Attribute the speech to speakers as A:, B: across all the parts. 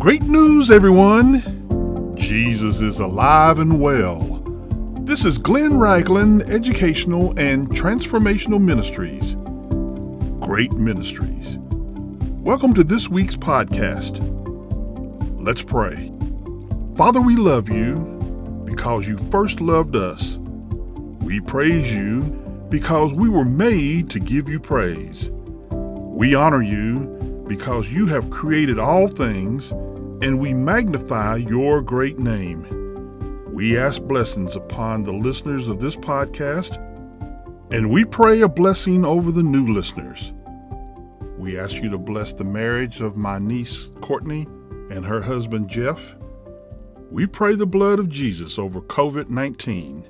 A: Great news, everyone! Jesus is alive and well. This is Glenn Ragland Educational and Transformational Ministries. Great Ministries. Welcome to this week's podcast. Let's pray. Father, we love you because you first loved us. We praise you because we were made to give you praise. We honor you because you have created all things, and we magnify your great name. We ask blessings upon the listeners of this podcast, and we pray a blessing over the new listeners. We ask you to bless the marriage of my niece Courtney and her husband Jeff. We pray the blood of Jesus over COVID 19.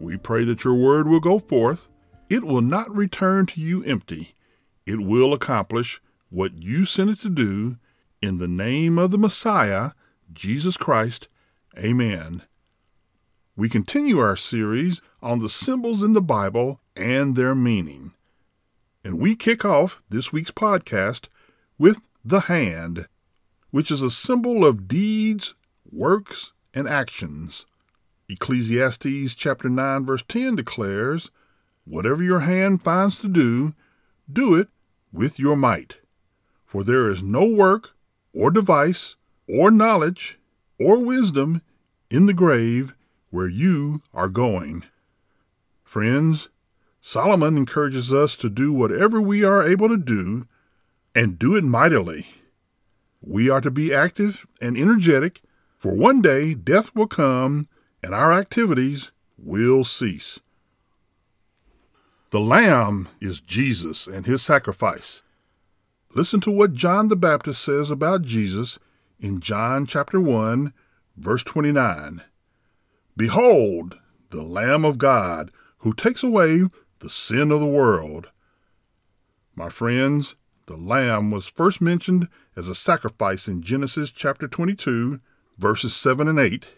A: We pray that your word will go forth. It will not return to you empty. It will accomplish what you sent it to do in the name of the Messiah, Jesus Christ. Amen. We continue our series on the symbols in the Bible and their meaning. And we kick off this week's podcast with the hand, which is a symbol of deeds, works, and actions. Ecclesiastes chapter 9 verse 10 declares, "Whatever your hand finds to do, do it with your might." For there is no work, or device, or knowledge, or wisdom in the grave where you are going. Friends, Solomon encourages us to do whatever we are able to do and do it mightily. We are to be active and energetic, for one day death will come and our activities will cease. The Lamb is Jesus and his sacrifice. Listen to what John the Baptist says about Jesus in John chapter 1, verse 29. Behold, the Lamb of God, who takes away the sin of the world. My friends, the Lamb was first mentioned as a sacrifice in Genesis chapter 22, verses 7 and 8.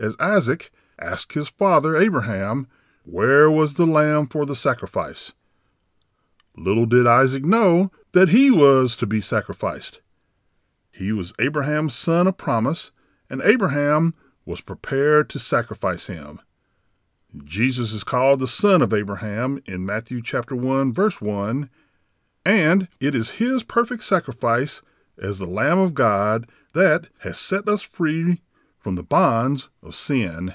A: As Isaac asked his father Abraham, Where was the lamb for the sacrifice? Little did Isaac know that he was to be sacrificed. He was Abraham's son of promise, and Abraham was prepared to sacrifice him. Jesus is called the son of Abraham in Matthew chapter 1 verse 1, and it is his perfect sacrifice as the lamb of God that has set us free from the bonds of sin.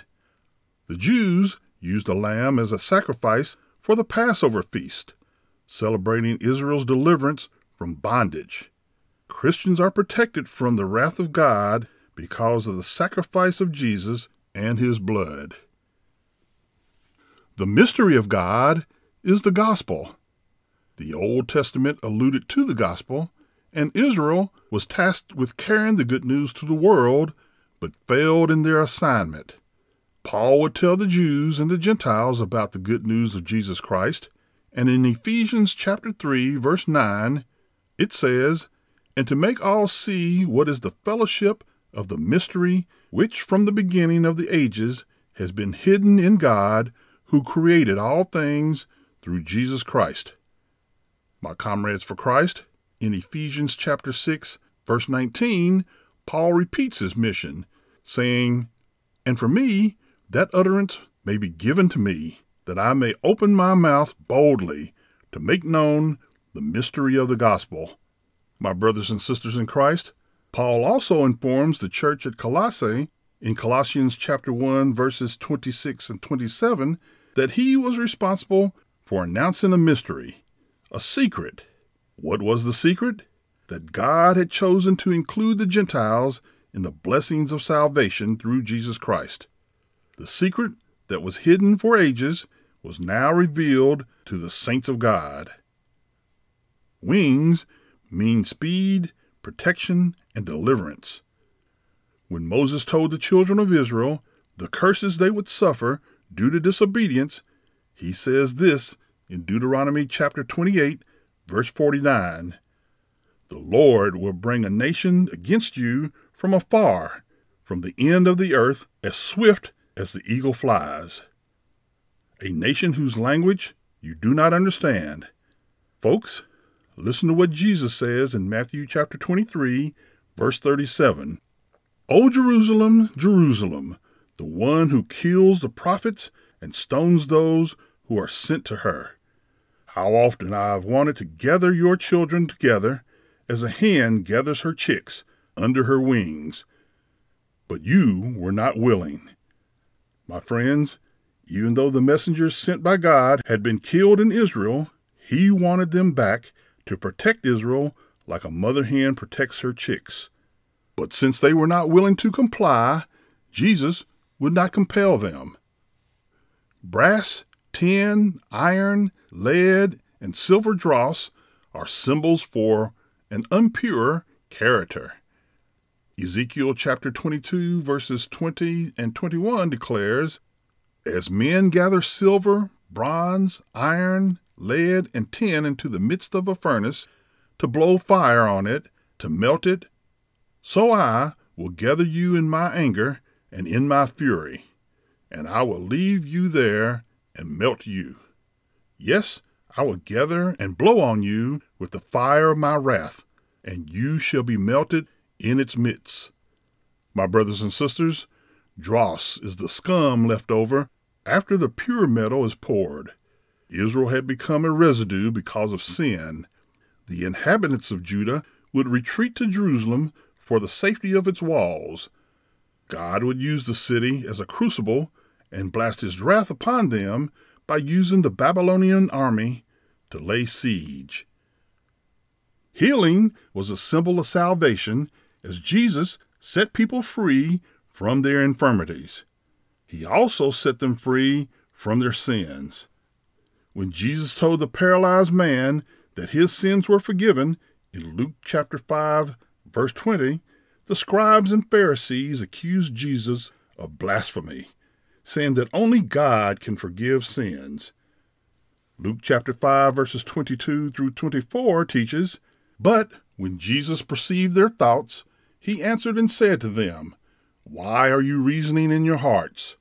A: The Jews used a lamb as a sacrifice for the Passover feast celebrating Israel's deliverance from bondage. Christians are protected from the wrath of God because of the sacrifice of Jesus and his blood. The mystery of God is the gospel. The Old Testament alluded to the gospel, and Israel was tasked with carrying the good news to the world, but failed in their assignment. Paul would tell the Jews and the Gentiles about the good news of Jesus Christ, and in Ephesians chapter 3, verse 9, it says, And to make all see what is the fellowship of the mystery which from the beginning of the ages has been hidden in God, who created all things through Jesus Christ. My comrades for Christ, in Ephesians chapter 6, verse 19, Paul repeats his mission, saying, And for me, that utterance may be given to me that I may open my mouth boldly to make known the mystery of the gospel. My brothers and sisters in Christ, Paul also informs the church at Colossae in Colossians chapter 1 verses 26 and 27 that he was responsible for announcing a mystery, a secret. What was the secret? That God had chosen to include the Gentiles in the blessings of salvation through Jesus Christ. The secret that was hidden for ages was now revealed to the saints of God. Wings mean speed, protection, and deliverance. When Moses told the children of Israel the curses they would suffer due to disobedience, he says this in Deuteronomy chapter 28, verse 49 The Lord will bring a nation against you from afar, from the end of the earth, as swift as the eagle flies. A nation whose language you do not understand. Folks, listen to what Jesus says in Matthew chapter 23, Verse 37 O Jerusalem, Jerusalem, the one who kills the prophets and stones those who are sent to her. How often I have wanted to gather your children together as a hen gathers her chicks under her wings, but you were not willing. My friends, even though the messengers sent by God had been killed in Israel, he wanted them back to protect Israel like a mother hen protects her chicks. But since they were not willing to comply, Jesus would not compel them. Brass, tin, iron, lead, and silver dross are symbols for an impure character. Ezekiel chapter 22, verses 20 and 21 declares As men gather silver, bronze, iron, lead, and tin into the midst of a furnace to blow fire on it, to melt it, so I will gather you in my anger and in my fury, and I will leave you there and melt you. Yes, I will gather and blow on you with the fire of my wrath, and you shall be melted in its midst. My brothers and sisters, dross is the scum left over after the pure metal is poured. Israel had become a residue because of sin. The inhabitants of Judah would retreat to Jerusalem for the safety of its walls. God would use the city as a crucible and blast his wrath upon them by using the Babylonian army to lay siege. Healing was a symbol of salvation as Jesus set people free from their infirmities. He also set them free from their sins. When Jesus told the paralyzed man that his sins were forgiven in Luke chapter 5 Verse 20 The scribes and Pharisees accused Jesus of blasphemy, saying that only God can forgive sins. Luke chapter 5, verses 22 through 24 teaches But when Jesus perceived their thoughts, he answered and said to them, Why are you reasoning in your hearts?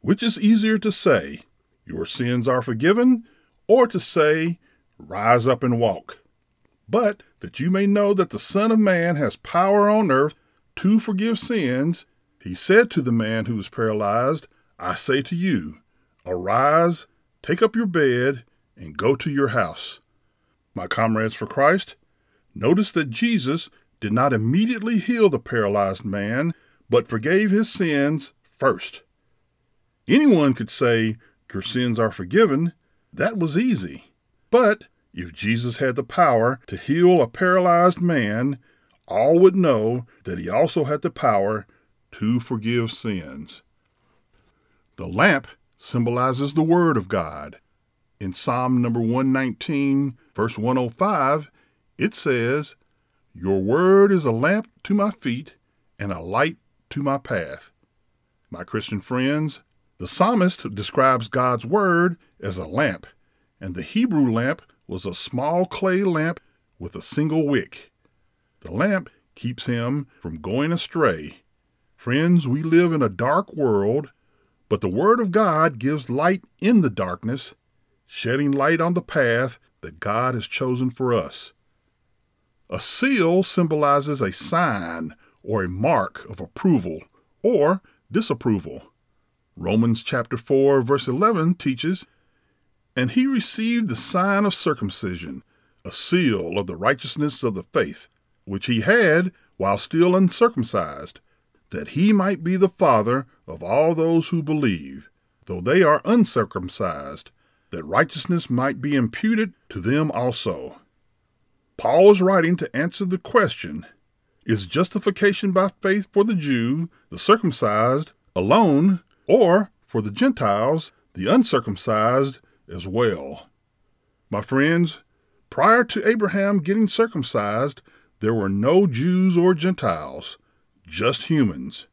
A: Which is easier to say, Your sins are forgiven, or to say, Rise up and walk? But that you may know that the Son of Man has power on earth to forgive sins, he said to the man who was paralyzed, I say to you, arise, take up your bed, and go to your house. My comrades for Christ, notice that Jesus did not immediately heal the paralyzed man, but forgave his sins first. Anyone could say, Your sins are forgiven. That was easy. But if Jesus had the power to heal a paralyzed man, all would know that he also had the power to forgive sins. The lamp symbolizes the Word of God. In Psalm number 119, verse 105, it says, Your Word is a lamp to my feet and a light to my path. My Christian friends, the psalmist describes God's Word as a lamp, and the Hebrew lamp was a small clay lamp with a single wick. The lamp keeps him from going astray. Friends, we live in a dark world, but the Word of God gives light in the darkness, shedding light on the path that God has chosen for us. A seal symbolizes a sign or a mark of approval or disapproval. Romans chapter 4 verse 11 teaches and he received the sign of circumcision, a seal of the righteousness of the faith, which he had while still uncircumcised, that he might be the father of all those who believe, though they are uncircumcised, that righteousness might be imputed to them also. Paul is writing to answer the question Is justification by faith for the Jew, the circumcised, alone, or for the Gentiles, the uncircumcised, as well. My friends, prior to Abraham getting circumcised, there were no Jews or Gentiles, just humans.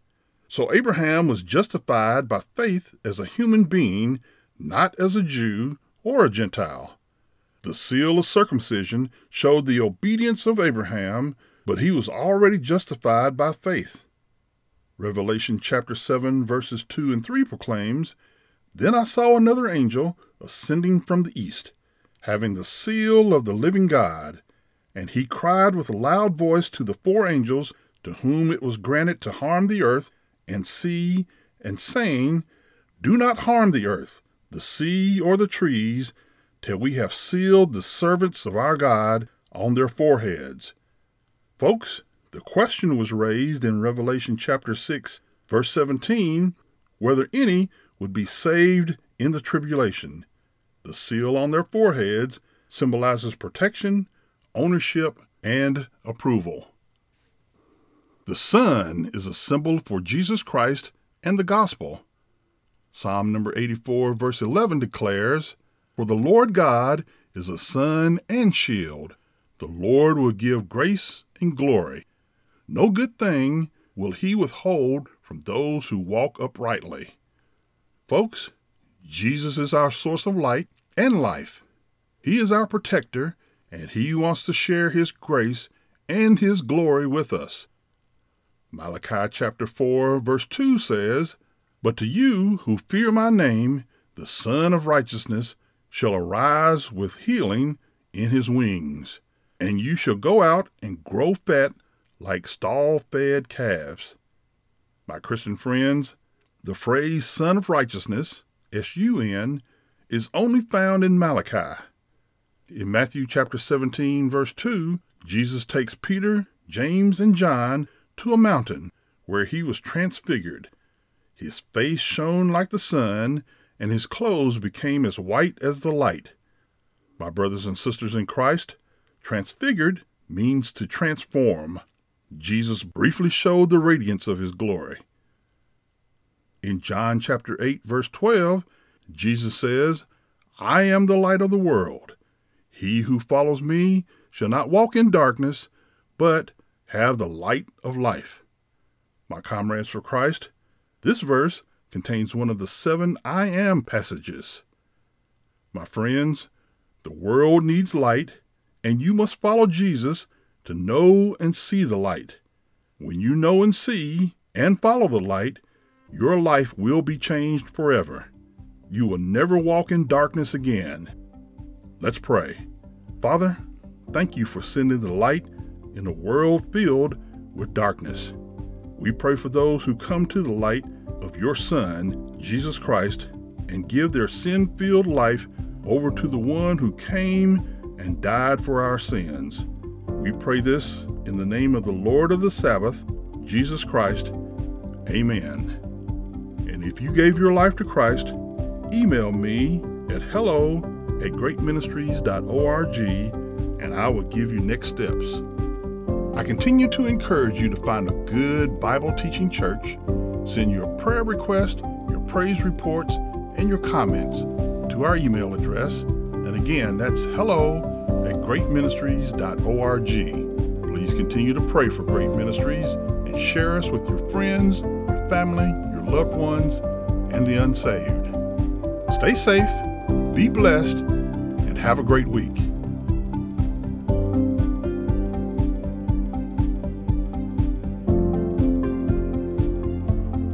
A: So Abraham was justified by faith as a human being, not as a Jew or a Gentile. The seal of circumcision showed the obedience of Abraham, but he was already justified by faith. Revelation chapter 7 verses 2 and 3 proclaims, Then I saw another angel ascending from the east, having the seal of the living God, And he cried with a loud voice to the four angels to whom it was granted to harm the earth and sea, and saying, Do not harm the earth, the sea, or the trees, till we have sealed the servants of our God on their foreheads. Folks, the question was raised in Revelation chapter 6, verse 17, whether any would be saved in the tribulation. The seal on their foreheads symbolizes protection, ownership, and approval. The sun is a symbol for Jesus Christ and the gospel. Psalm number 84, verse 11 declares, For the Lord God is a sun and shield. The Lord will give grace and glory. No good thing will he withhold from those who walk uprightly. Folks, Jesus is our source of light and life. He is our protector, and He wants to share His grace and His glory with us. Malachi chapter 4, verse 2 says, But to you who fear my name, the Sun of Righteousness shall arise with healing in his wings, and you shall go out and grow fat like stall fed calves. My Christian friends, the phrase Sun of Righteousness, S U N, is only found in Malachi. In Matthew chapter 17, verse 2, Jesus takes Peter, James, and John to a mountain where he was transfigured. His face shone like the sun, and his clothes became as white as the light. My brothers and sisters in Christ, transfigured means to transform. Jesus briefly showed the radiance of his glory. In John chapter 8 verse 12, Jesus says, I am the light of the world. He who follows me shall not walk in darkness, but have the light of life. My comrades for Christ, this verse contains one of the seven I am passages. My friends, the world needs light, and you must follow Jesus to know and see the light. When you know and see and follow the light, your life will be changed forever. You will never walk in darkness again. Let's pray. Father, thank you for sending the light in a world filled with darkness. We pray for those who come to the light of your Son, Jesus Christ, and give their sin filled life over to the one who came and died for our sins. We pray this in the name of the Lord of the Sabbath, Jesus Christ. Amen. And if you gave your life to Christ, email me at hello at greatministries.org and I will give you next steps. I continue to encourage you to find a good Bible teaching church. Send your prayer request, your praise reports, and your comments to our email address. And again, that's hello at greatministries.org. Please continue to pray for Great Ministries and share us with your friends, your family, your loved ones, and the unsaved. Stay safe, be blessed, and have a great week.